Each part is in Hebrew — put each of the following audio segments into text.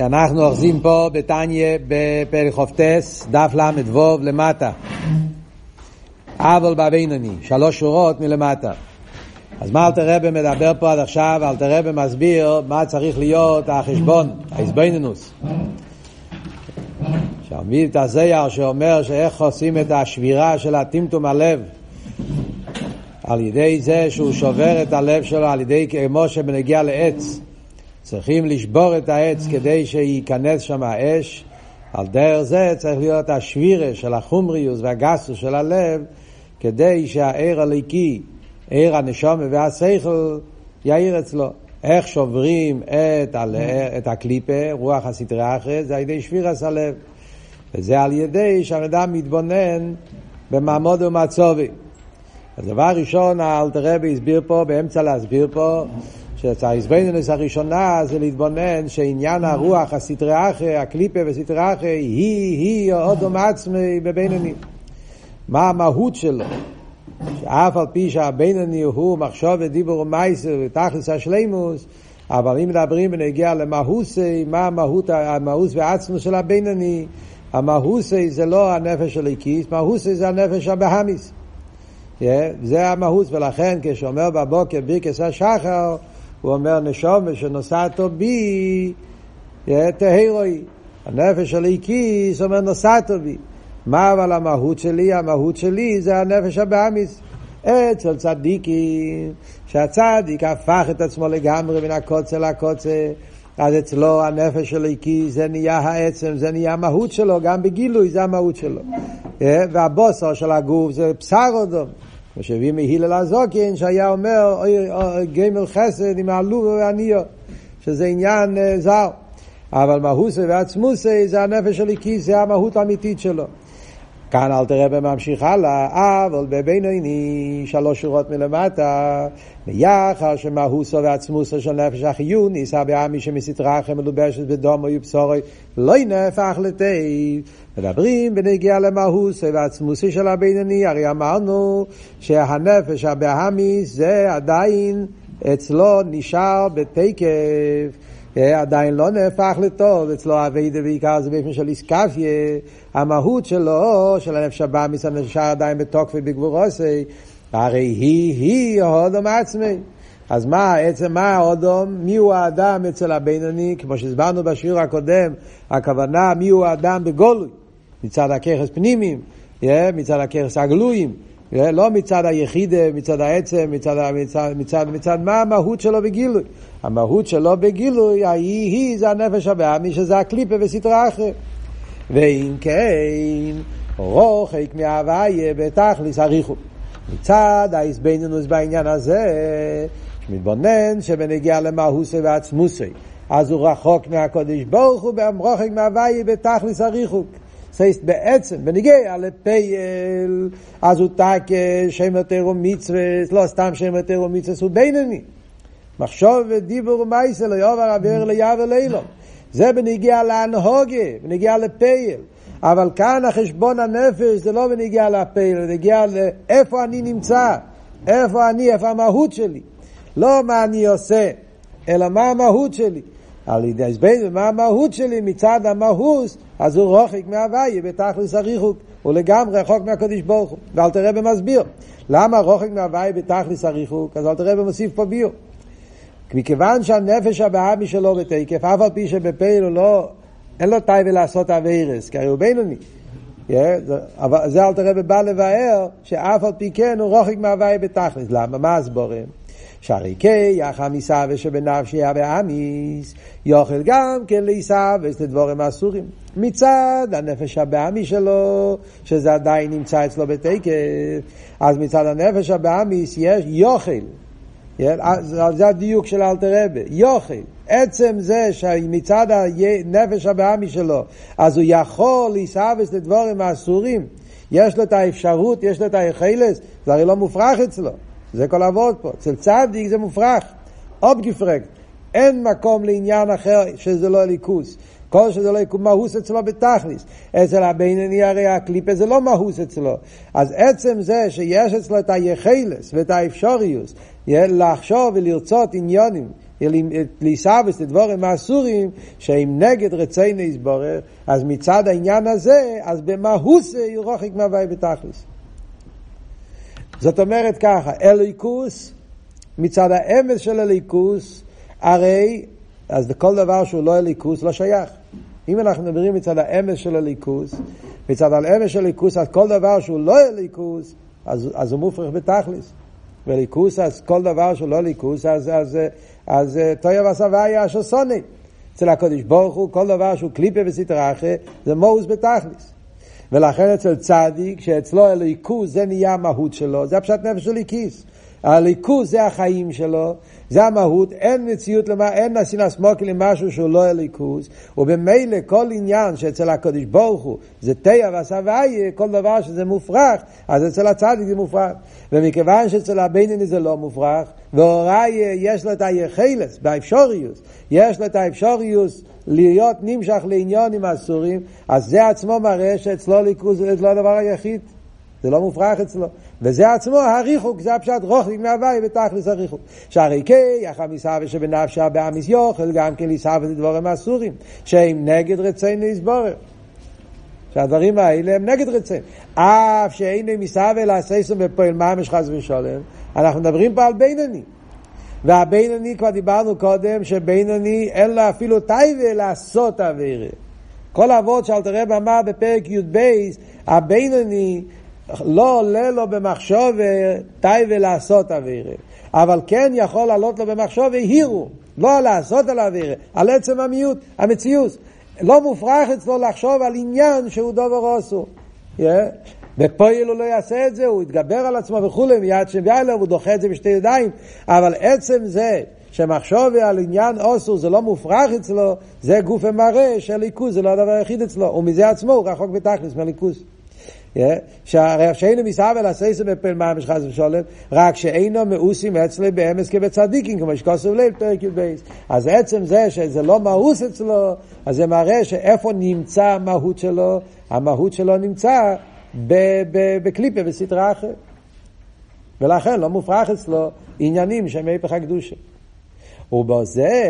אנחנו אוחזים פה בתניא בפרק חופטס, דף ל"ו למטה. אבל בבינוני, שלוש שורות מלמטה. אז מה אלתר רבי מדבר פה עד עכשיו? אלתר רבי מסביר מה צריך להיות החשבון, ההסבינינוס. שהמביא את הזייר שאומר שאיך עושים את השבירה של הטמטום הלב על ידי זה שהוא שובר את הלב שלו, על ידי כמו שבנגיע לעץ. צריכים לשבור את העץ כדי שייכנס שם האש. על דרך זה צריך להיות השבירה של החומריוס והגסוס של הלב, כדי שהעיר הליקי, עיר הנשום והשכל, יאיר אצלו. איך שוברים את, ה... את הקליפה, רוח הסטרי אחרת, זה על ידי שבירס הלב. וזה על ידי שהאדם מתבונן במעמוד ומצובי. הדבר הראשון, האלתר רבי הסביר פה, באמצע להסביר פה, שההתבוננות הראשונה זה להתבונן שעניין הרוח, הסיטרא אחרא, הקליפה וסיטרא אחרא, היא, היא האדם עצמו בבינוני. מה המהות שלו? שאף על פי שהבינוני הוא מחשבה ודיבור ומעשה בתכלית השלימות, אבל אם מדברים בנוגע למהותו, מה המהות, המהות והעצמות של הבינוני? המהותו זה לא הנפש האלוקית, מהותו זה הנפש הבהמית. Yeah, זה המהות, ולכן כשאומר בבוקר ברכס השחר, הוא אומר נשום שנוסעתו בי, תהרוי. הנפש שלי כיס אומר נוסעתו בי. מה אבל המהות שלי? המהות שלי זה הנפש הבאמיס. אצל צדיקים, שהצדיק הפך את עצמו לגמרי מן הקוצה לקוצה, אז אצלו הנפש שלו כי זה נהיה העצם, זה נהיה המהות שלו, גם בגילוי זה המהות שלו. והבוסר של הגוף זה בשר אודום. כמו שהביא מהילל הזוקין, שהיה אומר, גמל חסד עם העלוב והניו, שזה עניין זר. אבל מהוסי ועצמוסי זה הנפש של הכיס, זה המהות האמיתית שלו. כאן אל תראה בממשיך הלאה, אבל בבינוני שלוש שורות מלמטה, ביחר שמהוסו ועצמוסו של נפש החיון, ניסה בעמי שמסתרחם מלובשת בדומו ובשורי, לא נהפך לתי. מדברים בנגיע למהוסו ועצמוסו של הבינוני, הרי אמרנו שהנפש הבהמיס זה עדיין אצלו נשאר בתקף. עדיין לא נהפך לטוב, אצלו אביידה בעיקר זה באופן של איסקפיה, המהות שלו, של הנפש הבאמיס, נשאר עדיין בתוקפי בגבורוסי, הרי היא, היא הודום עצמי. אז מה, עצם מה האודום? מי הוא האדם אצל הבינוני? כמו שהסברנו בשיעור הקודם, הכוונה מי הוא האדם בגולוי, מצד הככס פנימיים, מצד הככס הגלויים. לא מצד היחיד, מצד העצם, מצד, מצד, מצד, מצד מה המהות שלו בגילוי. המהות שלו בגילוי, ההיא היא זה הנפש הבאמי, שזה הקליפה וסטרה אחרת. ואם כן, רוחק מההוויה בתכליס אריכו. מצד ההסבנינוס בעניין הזה, שמתבונן שבנגיע למהוסי ועצמוסי, אז הוא רחוק מהקודש ברוך הוא, רוחק מההוויה בתכליס אריכו. סייסט בעצם, בניגיע לפייל, אז הוא תק שם יותר ומצווה, לא סתם שם יותר ומצווה, הוא בינני. מחשוב ודיבור ומייסה יעבר עבר ליעבר לילו. זה בניגיע להנהוגה, בניגיע לפייל. אבל כאן החשבון הנפש זה לא בניגיע לפייל, זה בניגיע לאיפה אני נמצא, איפה אני, איפה המהות שלי. לא מה אני עושה, אלא מה המהות שלי. על ידי הסבר, מה המהות שלי מצד המהות, אז הוא רוחק מהוויה בתכלס הריחוק, הוא לגמרי רחוק מהקדוש ברוך הוא. ואל תראה במסביר, למה רוחק מהוויה בתכלס הריחוק? אז אל תראה במוסיף פה ביור. מכיוון שהנפש הבאמי שלו בתקף, אף על פי שבפעיל הוא לא, אין לו טייבה לעשות אביירס, כי הרי הוא בינוני. אבל זה אל תראה בא לבאר, שאף על פי כן הוא רוחק מהוויה בתכלס. למה? מה הסבורים? שהרי כיח המסווה שבנפשי הבאמיס, יאכל גם כן להיסווס לדבורים אסורים. מצד הנפש הבאמי שלו, שזה עדיין נמצא אצלו בתקף, אז מצד הנפש הבאמיס יש יאכל. זה הדיוק של אלתר רבה, יוכל. עצם זה שמצד הנפש הבאמי שלו, אז הוא יכול להיסבס לדבורים האסורים, יש לו את האפשרות, יש לו את היכלס, זה הרי לא מופרך אצלו. זה כל עבוד פה. אצל צדיק זה מופרך. אובגפרקט. אין מקום לעניין אחר שזה לא ליכוס. כל שזה לא יקום מהוס אצלו בתכליס. אצל הבינוני הרי הקליפה זה לא מהוס אצלו. אז עצם זה שיש אצלו את היחלס ואת האפשוריוס, לחשוב ולרצות עניונים להיסבס לדבורים האסורים שהם נגד רצינו יסבורך, אז מצד העניין הזה, אז במהוס הוא רוחק מהווי בתכלס. זאת אומרת ככה, אליקוס, מצד האמס של אליקוס, הרי, אז כל דבר שהוא לא אליקוס לא שייך. אם אנחנו מדברים מצד האמס של הליכוס, מצד האמס של הליכוס, אז כל דבר שהוא לא הליכוס, אז, אז הוא מופרך בתכלס. וליכוס, אז כל דבר שהוא לא ליכוס, אז, אז, אז טויב הסבייה אשר שונא. אצל הקודש ברוך הוא, כל דבר שהוא קליפה וסטרה אחרי, זה מוס בתכלס. ולכן אצל צדיק, שאצלו הליכוס זה נהיה המהות שלו, זה הפשט נפש של ליקיס. הליכוס זה החיים שלו, זה המהות, אין מציאות, למה, אין נסינס מוקי למשהו שהוא לא הליכוס, ובמילא כל עניין שאצל הקדוש ברוך הוא זה תיה והסבייה, כל דבר שזה מופרך, אז אצל הצדיק זה מופרך. ומכיוון שאצל הבינני זה לא מופרך, והוראי יש לו את היחלס, באפשוריוס, יש לו את האפשוריוס להיות נמשך לעניונים אסורים, אז זה עצמו מראה שאצלו ליכוס זה לא הדבר היחיד. זה לא מופרך אצלו. וזה עצמו הריחוק, זה הפשט רוחק מהווי בתכלס הריחוק. שהרי כי, יחד מסבא שבנפשה באמיס יוכל, גם כן לסבא זה דבורים אסורים, שהם נגד רצינו יסבורר. שהדברים האלה הם נגד רצינו. אף שאינו מסבא לעשייסו בפועל ממש חס ושולם, אנחנו מדברים פה על בינוני. והבינוני, כבר דיברנו קודם, שבינוני אין לו אפילו טייבה לעשות אווירה. כל האבות שאלתר רב אמר בפרק י"ב, הבינוני לא עולה לו במחשוב טייבה לעשות אווירה. אבל כן יכול לעלות לו במחשוב הירו. לא לעשות על אווירה, על עצם המיעוט, המציאות. לא מופרך אצלו לחשוב על עניין שהוא דובר אסור. Yeah. בפועל הוא לא יעשה את זה, הוא יתגבר על עצמו וכולי, מיד שביאה לו, הוא דוחה את זה בשתי ידיים. אבל עצם זה שמחשוב על עניין אוסור זה לא מופרך אצלו, זה גוף המראה שהליכוז זה לא הדבר היחיד אצלו, ומזה עצמו הוא רחוק בתכלס מהליכוז. שהרי שאינו מסעבל הסייסו בפל ממש חס ושולם, רק שאינו מאוסים אצלו באמס כבצדיקים, כמו שכוסף ליל פרק י"ב. אז עצם זה שזה לא מאוס אצלו, אז זה מראה שאיפה נמצא המהות שלו, המהות שלו נמצא בקליפה בסדרה אחרת. ולכן לא מופרך אצלו עניינים שהם מהפך הקדושה. ובזה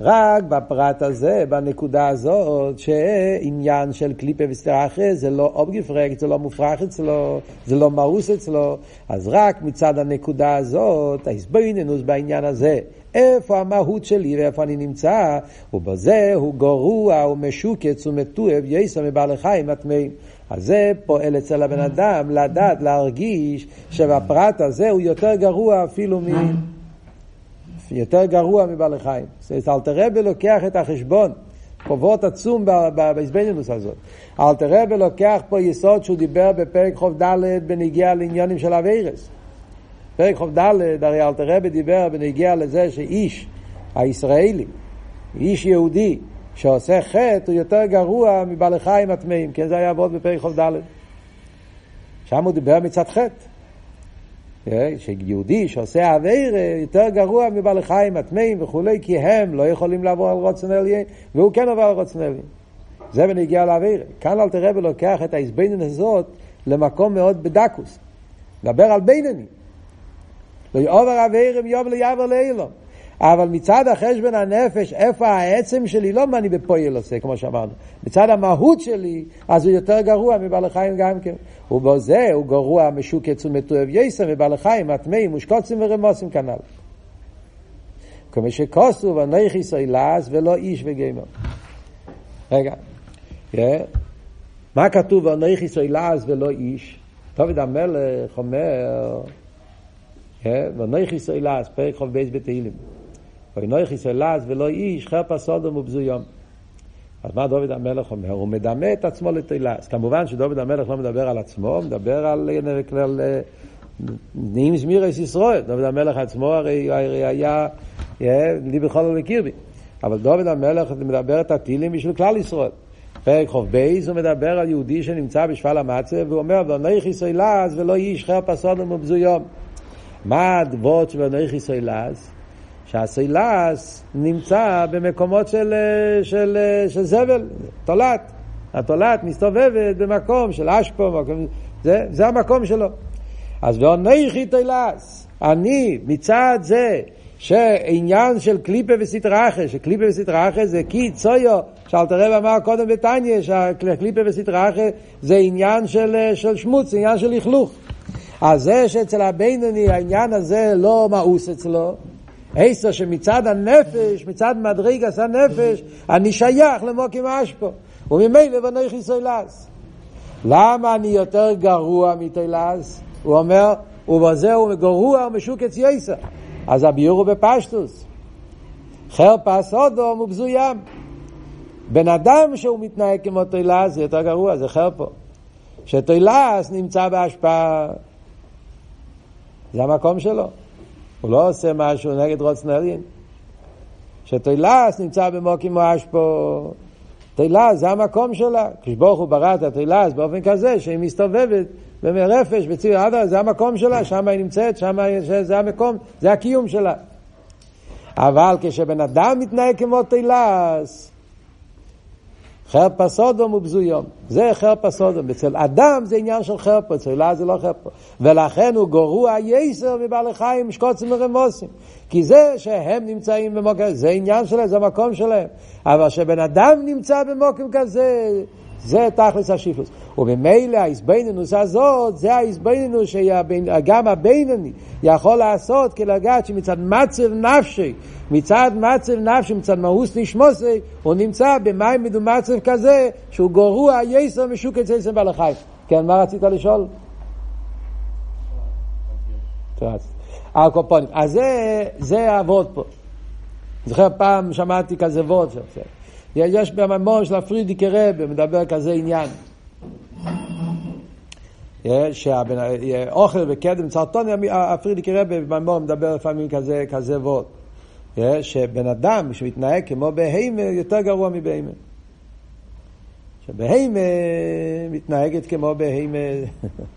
רק בפרט הזה, בנקודה הזאת, שעניין של קליפה וסטראחה זה לא אובגפרקט, זה לא מופרך אצלו, זה לא מאוס אצלו, אז רק מצד הנקודה הזאת, ההסבויננוס בעניין הזה, איפה המהות שלי ואיפה אני נמצא, ובזה הוא גרוע ומשוקץ ומתועב יסע מבעלי חיים הטמאים. אז זה פועל אצל הבן אדם לדעת, להרגיש שבפרט הזה הוא יותר גרוע אפילו מ... יותר גרוע מבעלי חיים. זאת אלתר רבי לוקח את החשבון, חובות עצום בהזבנינוס הזאת. אלתר רבי לוקח פה יסוד שהוא דיבר בפרק חוב ד' בנגיע לעניונים של אביירס. פרק חוב ד', הרי אלתר רבי דיבר בנגיע לזה שאיש הישראלי, איש יהודי, שעושה חטא הוא יותר גרוע מבעלי חיים הטמאים, כן זה היה עבוד בפרק חוב ד'. שם הוא דיבר מצד חטא. אה, שיהודי שעושה אוויר יותר גרוע מבעלי חיים הטמאים וכולי, כי הם לא יכולים לעבור על רוצן אליין, והוא כן עובר על רוצן אליין. זה בנגיע לאוויר. כאן אל תראה ולוקח את ההסבינן הזאת למקום מאוד בדקוס. מדבר על בינני. לא יעובר אוויר יום ליעבר לאילום. אבל מצד החשבון הנפש, איפה העצם שלי, לא מה אני בפועל עושה, כמו שאמרנו. מצד המהות שלי, אז הוא יותר גרוע מבעל החיים גם כן. ובזה הוא גרוע משוקץ ומתועב יסר מבעל החיים, הטמאים, מושקוצים ורמוסים כנ"ל. כמו שכוסו ונכי סוילס ולא איש וגמר. רגע. מה כתוב ונכי סוילס ולא איש? דוד המלך אומר, ואנכי תולעת, פרק כ"ב בתהילים. ואנכי תולעת ולא איש חרפת אדם ובזוי עם. אז מה דוד המלך אומר? הוא מדמה את עצמו לתולעת. כמובן שדוד המלך לא מדבר על עצמו, הוא מדבר על, על נעים זמירות ישראל. דוד המלך עצמו הרי, היה ליבי חלל בקרבי. אבל דוד המלך מדבר את התהילים בשביל כלל ישראל. פרק כ"ב הוא מדבר על יהודי שנמצא בשפל המצב, והוא אומר, ואנכי תולעת ולא איש חרפת אדם ובזוי עם. מה הדבוט של ואינוי חיסלס? שהסילס נמצא במקומות של, של, של זבל, תולעת. התולעת מסתובבת במקום של אשפו, מקום, זה, זה המקום שלו. אז ואונכי תולס, אני מצד זה שעניין של קליפה וסטראחה, שקליפה וסטראחה זה כי צויו, שאלתר רב אמר קודם בתניא, שקליפה וסטראחה זה עניין של, של שמוץ, עניין של לכלוך. אז זה שאצל הבינוני העניין הזה לא מאוס אצלו, עשר שמצד הנפש, מצד מדרגס הנפש, אני שייך למוקים אשפו, וממילא ונכי סוילס. למה אני יותר גרוע מתוילס? הוא אומר, ובזה הוא גרוע משוקץ יסר. אז הביור הוא בפשטוס. חרפה סודום הוא בזוים. בן אדם שהוא מתנהג כמו תוילס זה יותר גרוע, זה חרפו. שתוילס נמצא בהשפעה, זה המקום שלו. הוא לא עושה משהו נגד רוצנלין. שתוילס נמצא במוקים מואשפו, תוילס זה המקום שלה. כשברוך הוא ברא את התוילס באופן כזה שהיא מסתובבת במרפש, בציר עדה, זה המקום שלה, שם היא נמצאת, שם זה המקום, זה הקיום שלה. אבל כשבן אדם מתנהג כמו תוילס, חרפה סודום ובזויום. זה חרפה סודום. אצל אדם זה עניין של חרפה, אצל אלה זה לא חרפה. ולכן הוא גרוע יסר מבעלי חיים, שקוצים ורמוסים. כי זה שהם נמצאים במוקם, זה עניין שלהם, זה המקום שלהם. אבל כשבן אדם נמצא במוקם כזה, זה תכלס השיפוס. וממילא ההסבינינוס הזאת, זה ההסבינינוס שגם הבינני יכול לעשות כלגעת שמצד מצב נפשי, מצד מצב נפשי, מצד מאוס נשמוסי, הוא נמצא במים מדומצב כזה, שהוא גרוע יסר משוק אצל יסר בעל החיים. כן, מה רצית לשאול? הקופונים. אז זה, זה העבוד פה. זוכר פעם שמעתי כזה וורד, יש בממור של הפרידיקי רב, מדבר כזה עניין. שאוכל וקדם צרטון, הפרידיקי רב בממור מדבר לפעמים כזה, כזה וורד. שבן אדם שמתנהג כמו בהימה יותר גרוע מבהימה. שבהימה מתנהגת כמו בהימה,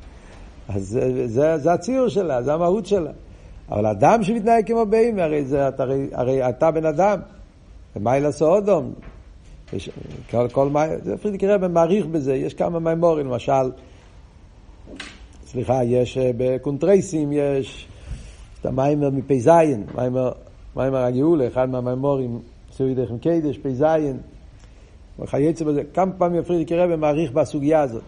אז זה, זה, זה הציור שלה, זה המהות שלה. אבל אדם שמתנהג כמו בהימה, הרי, הרי, הרי אתה בן אדם, ומה ילעשו אודום? יש, כל, כל מה, פרידיק רבי מעריך בזה, יש כמה מימורים, למשל, סליחה, יש אה, בקונטרייסים, יש את המיימר מפי זין, מיימר, הגאולה, אחד מהמימורים, עשוי דרך מקדש, זין, וכייצא בזה, כמה פעמים פרידיק רבי מעריך בסוגיה הזאת.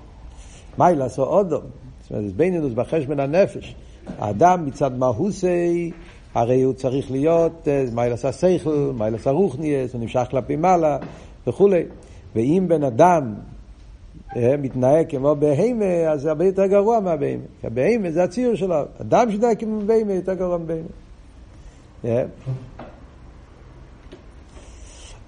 מה לעשות אודו? זאת אומרת, בינינו בחשבון הנפש. האדם מצד מהוסי, הרי הוא צריך להיות, אה, מה ילעשה שכל, מה ילעשה רוחניאס, הוא נמשך כלפי מעלה, וכולי. ואם בן אדם אה, מתנהג כמו בהימה, אז זה הרבה יותר גרוע מהבהימה. כי הבהימה זה הציור שלו. אדם שמתנהג כמו בהימה יותר גרוע מבהימה. אה?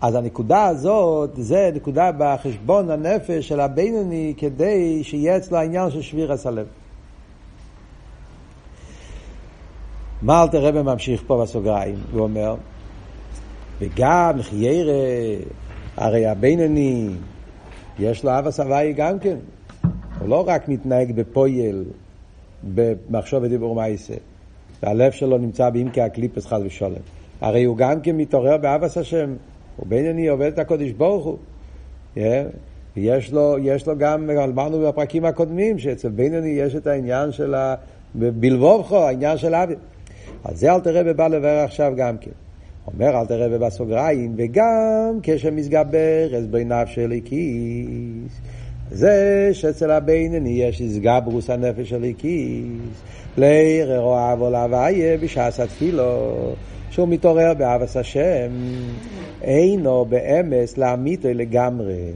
אז הנקודה הזאת, זה נקודה בחשבון הנפש של הבינוני, כדי שיהיה אצלו העניין של שביר הסלב. מה אלתר רבי ממשיך פה בסוגריים? הוא אומר, וגם חיירה הרי הבינוני, יש לו אבא סבי גם כן. הוא לא רק מתנהג בפויל, במחשוב ודיבור מייסה. והלב שלו נמצא בעמקי הקליפס חד ושולם. הרי הוא גם כן מתעורר באבס השם. הוא בינוני עובד את הקודש ברוך הוא. Yeah. יש לו, יש לו גם, אמרנו בפרקים הקודמים, שאצל בינוני יש את העניין של בלבובכו, העניין של אבי. אז זה אל תראה בא לבאר עכשיו גם כן. אומר אל תראה בסוגריים, וגם כשמסגבר אז בי נפש אליקיס. זה שאצל הבינני יש הסגברוס הנפש של אליקיס. לערר אוהב או להוויה בשעס התפילו, שהוא מתעורר באבס השם, אינו באמס לאמיתו לגמרי.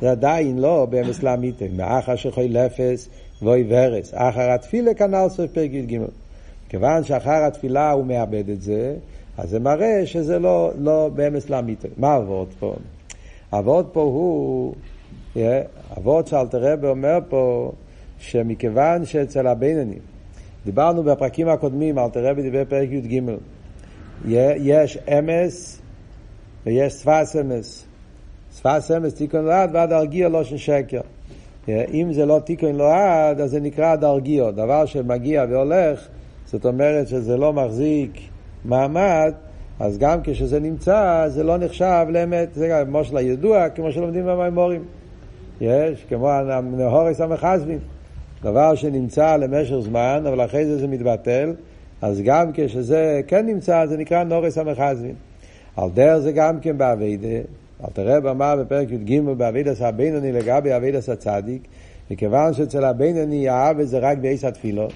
זה עדיין לא באמס לאמיתו, מאחר שחוי לפס ואוי ורס. אחר התפילה כנ"ל סוף פרק י"ג. כיוון שאחר התפילה הוא מאבד את זה, אז זה מראה שזה לא, לא באמס לאמיתו. מה עבוד פה? עבוד פה הוא, עבוד שאלתר רבי אומר פה, שמכיוון שאצל הבינונים, דיברנו בפרקים הקודמים, אלתר רבי דיבר פרק י"ג, יש אמס ויש שפס אמס. שפס אמס תיקון לעד ועד הרגיע לא של שקר. אם זה לא תיקון לעד, אז זה נקרא דרגיו, דבר שמגיע והולך, זאת אומרת שזה לא מחזיק מעמד, אז גם כשזה נמצא, זה לא נחשב לאמת, זה גם כמו של הידוע, כמו שלומדים במימורים. יש, כמו הנהורס המחזבין. דבר שנמצא למשך זמן, אבל אחרי זה זה מתבטל, אז גם כשזה כן נמצא, זה נקרא נורס המחזמין. על דרך זה גם כן באביידה, אל תראה במה בפרק י"ג באביידס הבינוני לגבי אביידס הצדיק, מכיוון שאצל הבינוני האב זה רק בעיס התפילות.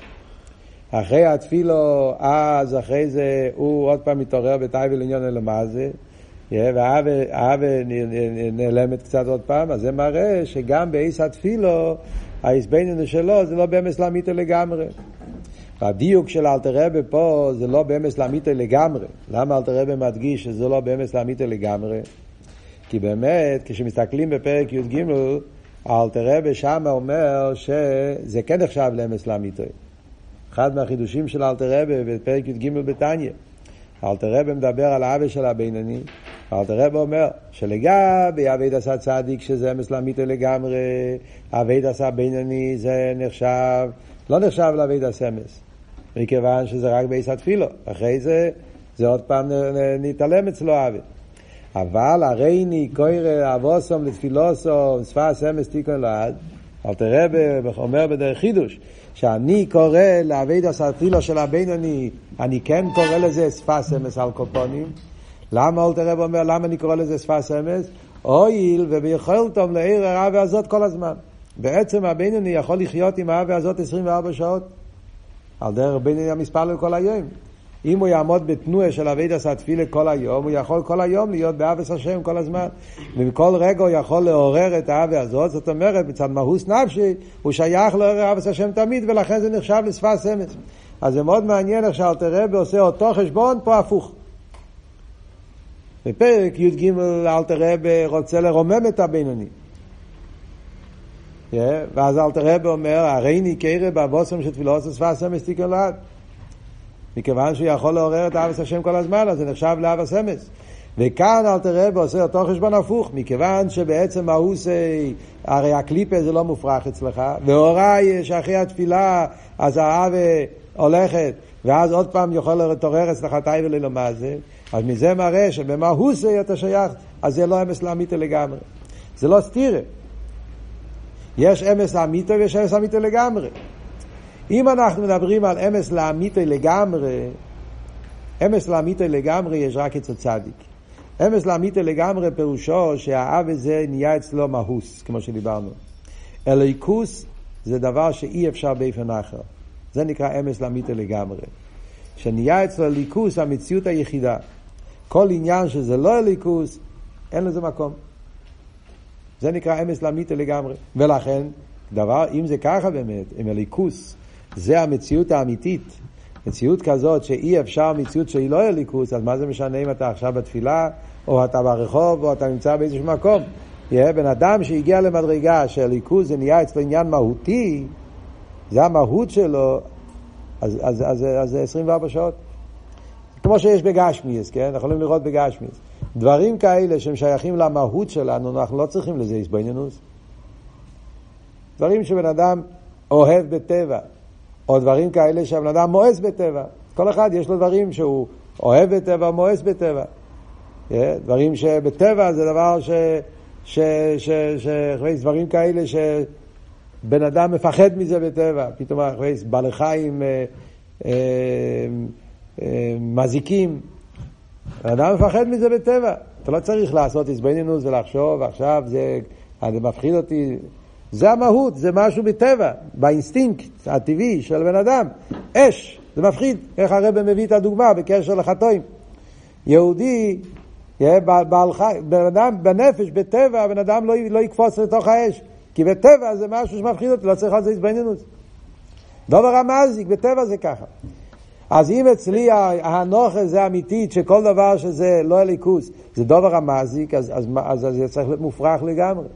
אחרי התפילו, אז אחרי זה הוא עוד פעם מתעורר בתאי עניון אלמזה, והאווה נעלמת קצת עוד פעם, אז זה מראה שגם בעיס התפילו, העזבננו שלו זה לא באמס לאמיתו לגמרי. והדיוק של אלתר רבי פה זה לא באמס לאמיתו לגמרי. למה אלתר רבי מדגיש שזה לא באמס לאמיתו לגמרי? כי באמת, כשמסתכלים בפרק י"ג, אלתר רבי שם אומר שזה כן נחשב לאמס לאמיתו. אחד מהחידושים של אלתר רבי בפרק י"ג בתניא. אלתר רבי מדבר על האבא של הבינוני, ואלתר רבי אומר שלגבי אבית עשה צדיק שזה אמס לאמיתו לגמרי, אבית עשה בינוני זה נחשב, לא נחשב לאבית הסמס, מכיוון שזה רק בעיס התפילו, אחרי זה זה עוד פעם נתעלם אצלו אבי. אבל הרי ני קוירא אבוסום לתפילוסום שפת אמס תיקון לעד, אלתר רבי אומר בדרך חידוש, שאני קורא לאבית הסרטילו של הבינוני, אני כן קורא לזה שפת אמס על קופונים. למה אלתר רבי אומר, למה אני קורא לזה שפת אמס? הואיל וביכולתם לעיר הרב הזאת כל הזמן. בעצם הבינוני יכול לחיות עם האב הזאת 24 שעות. על דרך בינוני המספר לכל היום. אם הוא יעמוד בתנועה של אבידס התפילה כל היום, הוא יכול כל היום להיות באבס השם כל הזמן. ומכל רגע הוא יכול לעורר את האבי הזאת, זאת אומרת, מצד מהוס נפשי, הוא שייך לעורר אבס השם תמיד, ולכן זה נחשב לשפת אמץ. אז זה מאוד מעניין איך שאלתר רבי עושה אותו חשבון, פה הפוך. בפרק י"ג אלתר רבי רוצה לרומם את הבינוני. Yeah, ואז אלתר רבי אומר, הרי ניכרה באבוסם של תפילות אמץ תיקון לעד. מכיוון שהוא יכול לעורר את אבס השם כל הזמן, אז זה נחשב לאבס אמס. וכאן אל תראה ועושה אותו חשבון הפוך, מכיוון שבעצם ההוסי, הרי הקליפה זה לא מופרך אצלך, והוראי שאחרי התפילה, אז האבה הולכת, ואז עוד פעם יכול להתעורר אצלך טייבל ללמה זה, אז מזה מראה שבמהוסי אתה שייך, אז זה לא אמס לאמיתה לגמרי. זה לא סתירה. יש אמס לאמיתה ויש אמס לאמיתה לגמרי. אם אנחנו מדברים על אמס לאמיתי לגמרי, אמס לאמיתי לגמרי יש רק אצל צדיק. אמס לאמיתי לגמרי פירושו שהאב הזה נהיה אצלו מהוס, כמו שדיברנו. אליקוס זה דבר שאי אפשר באופן אחר. זה נקרא אמס לאמיתי לגמרי. שנהיה אצלו אליקוס המציאות היחידה. כל עניין שזה לא אליקוס, אין לזה מקום. זה נקרא אמס לאמיתי לגמרי. ולכן, דבר, אם זה ככה באמת, עם אליקוס, זה המציאות האמיתית. מציאות כזאת שאי אפשר מציאות שהיא לא אליקוס, אז מה זה משנה אם אתה עכשיו בתפילה, או אתה ברחוב, או אתה נמצא באיזשהו מקום. יהיה בן אדם שהגיע למדרגה שהליכוז זה נהיה אצלו עניין מהותי, זה המהות שלו, אז, זה 24 שעות. כמו שיש בגשמיאס, כן? אנחנו יכולים לראות בגשמיאס. דברים כאלה שהם שייכים למהות שלנו, אנחנו לא צריכים לזה איזבנינוס. דברים שבן אדם אוהב בטבע, או דברים כאלה שהבן אדם מואס בטבע. כל אחד יש לו דברים שהוא אוהב בטבע, מואס בטבע. Yeah, דברים שבטבע זה דבר ש... ש... ש... ש... ש... דברים כאלה שבן אדם מפחד מזה בטבע. פתאום בעלי חיים אה, אה, אה, מזיקים. בן אדם מפחד מזה בטבע. אתה לא צריך לעשות איזבנינוס ולחשוב, עכשיו זה מפחיד אותי. זה המהות, זה משהו בטבע, באינסטינקט הטבעי של בן אדם. אש, זה מפחיד. איך הרב מביא את הדוגמה בקשר לחטואים. יהודי, בעל חי, בן אדם בנפש, בטבע, בן אדם לא, לא יקפוץ לתוך האש. כי בטבע זה משהו שמפחיד אותי, לא צריך על זה התבוננות. דבר המזיק, בטבע זה ככה. אז אם אצלי הנוכל זה אמיתית, שכל דבר שזה לא אלוקות, זה דבר המזיק, אז, אז, אז, אז זה צריך להיות מופרך לגמרי.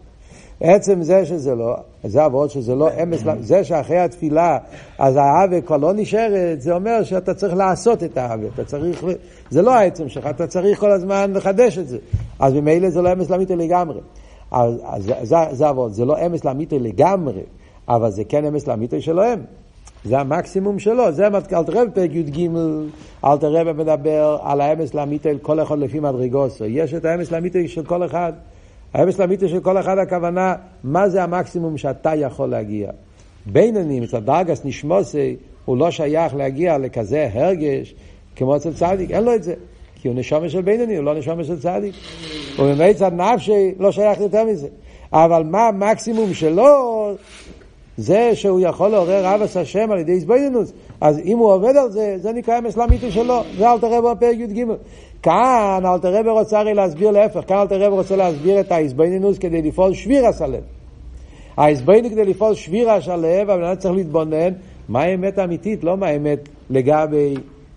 עצם זה שזה לא, זה עבוד שזה לא אמס, זה שאחרי התפילה, אז האווה כבר לא נשארת, זה אומר שאתה צריך לעשות את האווה, אתה צריך, זה לא העצם שלך, אתה צריך כל הזמן לחדש את זה. אז ממילא זה לא אמס לאמיתו לגמרי. אז, אז זה, זה עבוד, זה לא אמס לאמיתו לגמרי, אבל זה כן אמס לאמיתו שלהם. זה המקסימום שלו, זה אלתר רב פרק י"ג, אלתר רב מדבר על האמס לאמיתו כל אחד לפי מדרגוסו. יש את האמס לאמיתו של כל אחד. האמס לאמיתי של כל אחד הכוונה, מה זה המקסימום שאתה יכול להגיע. בינוני, מצד דרגס נשמוסי, הוא לא שייך להגיע לכזה הרגש כמו אצל צדיק, אין לו את זה. כי הוא נשומה של בינוני, הוא לא נשומה של צדיק. ובמיצד נפשי לא שייך יותר מזה. אבל מה המקסימום שלו? זה שהוא יכול לעורר אבס השם על ידי איזבנינוס. אז אם הוא עובד על זה, זה נקרא אמס למיתו שלו. זה אלתר רב בפרק י"ג. כאן אלתר רב רוצה הרי להסביר להפך, כאן אלתר רב רוצה להסביר את האיזבנינוס כדי לפעול שבירס הלב. האיזבנינוס כדי לפעול שבירס הלב, אבל אני צריך להתבונן מה האמת האמיתית, לא מה האמת לגבי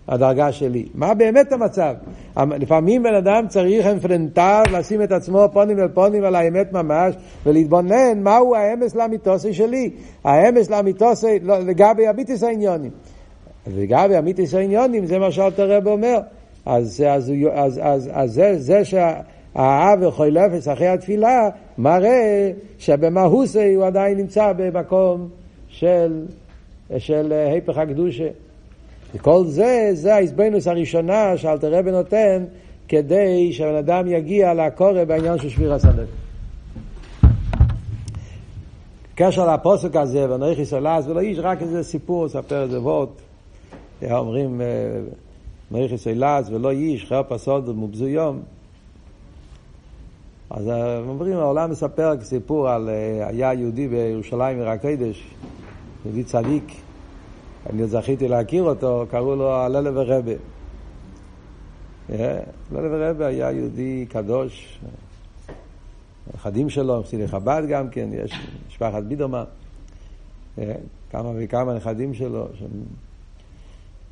הדרגה שלי. מה באמת המצב? לפעמים בן אדם צריך אינפרנטר לשים את עצמו פונים אל פונים על האמת ממש ולהתבונן מהו האמס לאמיתוסי שלי. האמס לאמיתוסי לא, לגבי הביטיס העניונים. לגבי הביטיס העניונים זה מה שאלתר רב אומר. אז, אז, אז, אז, אז זה, זה שהאב וכל אפס אחרי התפילה מראה שבמהוסי הוא עדיין נמצא במקום של, של היפך הקדושה. וכל זה, זה ההזבנוס הראשונה שאלתר רבי נותן כדי שהבן אדם יגיע לקורא בעניין של שביר הסלב. קשר לפוסק הזה, ונריך יסולס ולא איש, רק איזה סיפור, ספר איזה וורט. אומרים, נריך יסולס ולא איש, חר פסוד ומובזו יום. אז אומרים, העולם מספר סיפור על, היה יהודי בירושלים עיר הקודש, יהודי צדיק, אני זכיתי להכיר אותו, קראו לו הללה ורבה. הללה ורבה היה יהודי קדוש, נכדים שלו, חסידי חב"ד גם כן, יש משפחת בידרמן, כמה וכמה נכדים שלו שהם,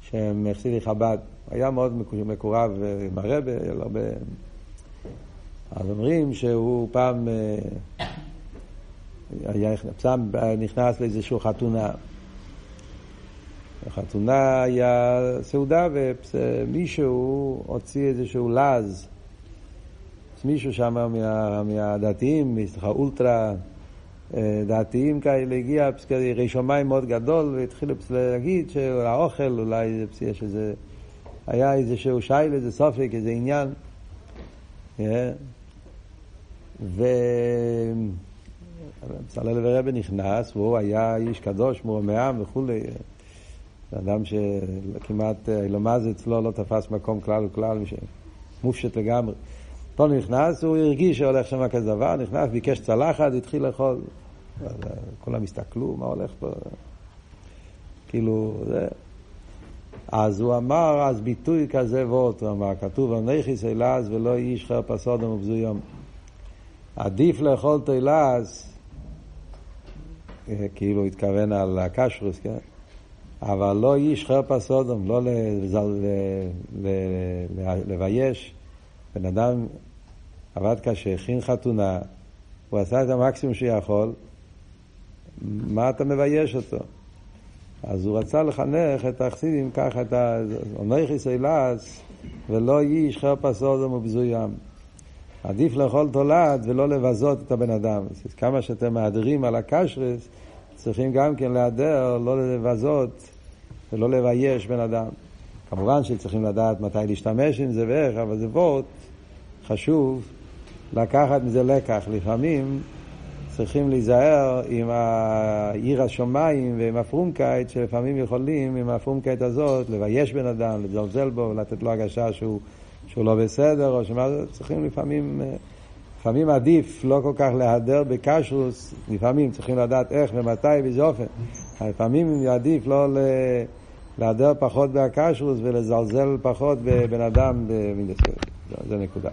שהם חסידי חב"ד. היה מאוד מקורב עם הרבה, לא ב... אז אומרים שהוא פעם היה נכנס לאיזושהי חתונה. בחתונה היה סעודה ומישהו הוציא איזשהו לעז. מישהו שם מה, מהדתיים, אולטרה אה, דתיים כאלה, הגיע ירא שמיים מאוד גדול והתחילו להגיד שהאוכל אולי יש איזה, היה איזשהו שייל, איזה סופק, איזה עניין. אה, ו... בצלאל ורבי נכנס, והוא היה איש קדוש, מורם וכולי. אדם שכמעט אילומז אצלו לא תפס מקום כלל וכלל, מופשט לגמרי. פה נכנס, הוא הרגיש שהולך שם כזה דבר, נכנס, ביקש צלחת, התחיל לאכול. כולם הסתכלו, מה הולך פה? כאילו, זה... אז הוא אמר, אז ביטוי כזה וורט, הוא אמר, כתוב, נכיס אילז ולא איש חר פסודם ובזויום. עדיף לאכול תילז, כאילו התכוון על הקשרוס, כן? אבל לא איש חרפה סודום, לא לבייש. בן אדם עבד קשה, הכין חתונה, הוא עשה את המקסימום שיכול, מה אתה מבייש אותו? אז הוא רצה לחנך את החסידים ככה, את האונכיס אילס, ולא איש חרפה סודום ובזוים. עדיף לאכול תולד ולא לבזות את הבן אדם. כמה שאתם מהדרים על הקשרס, צריכים גם כן להדר, לא לבזות ולא לבייש בן אדם. כמובן שצריכים לדעת מתי להשתמש עם זה ואיך, אבל זה וורט חשוב לקחת מזה לקח. לפעמים צריכים להיזהר עם יראת שמיים ועם הפרומקייט, שלפעמים יכולים עם הפרומקייט הזאת לבייש בן אדם, לזלזל בו, ולתת לו הרגשה שהוא, שהוא לא בסדר, או שמה, צריכים לפעמים... לפעמים עדיף לא כל כך להדר בכשרות, לפעמים צריכים לדעת איך ומתי ובאיזה אופן. לפעמים עדיף לא להדר פחות בהקשרוס ולזלזל פחות בבן אדם, זה נקודה.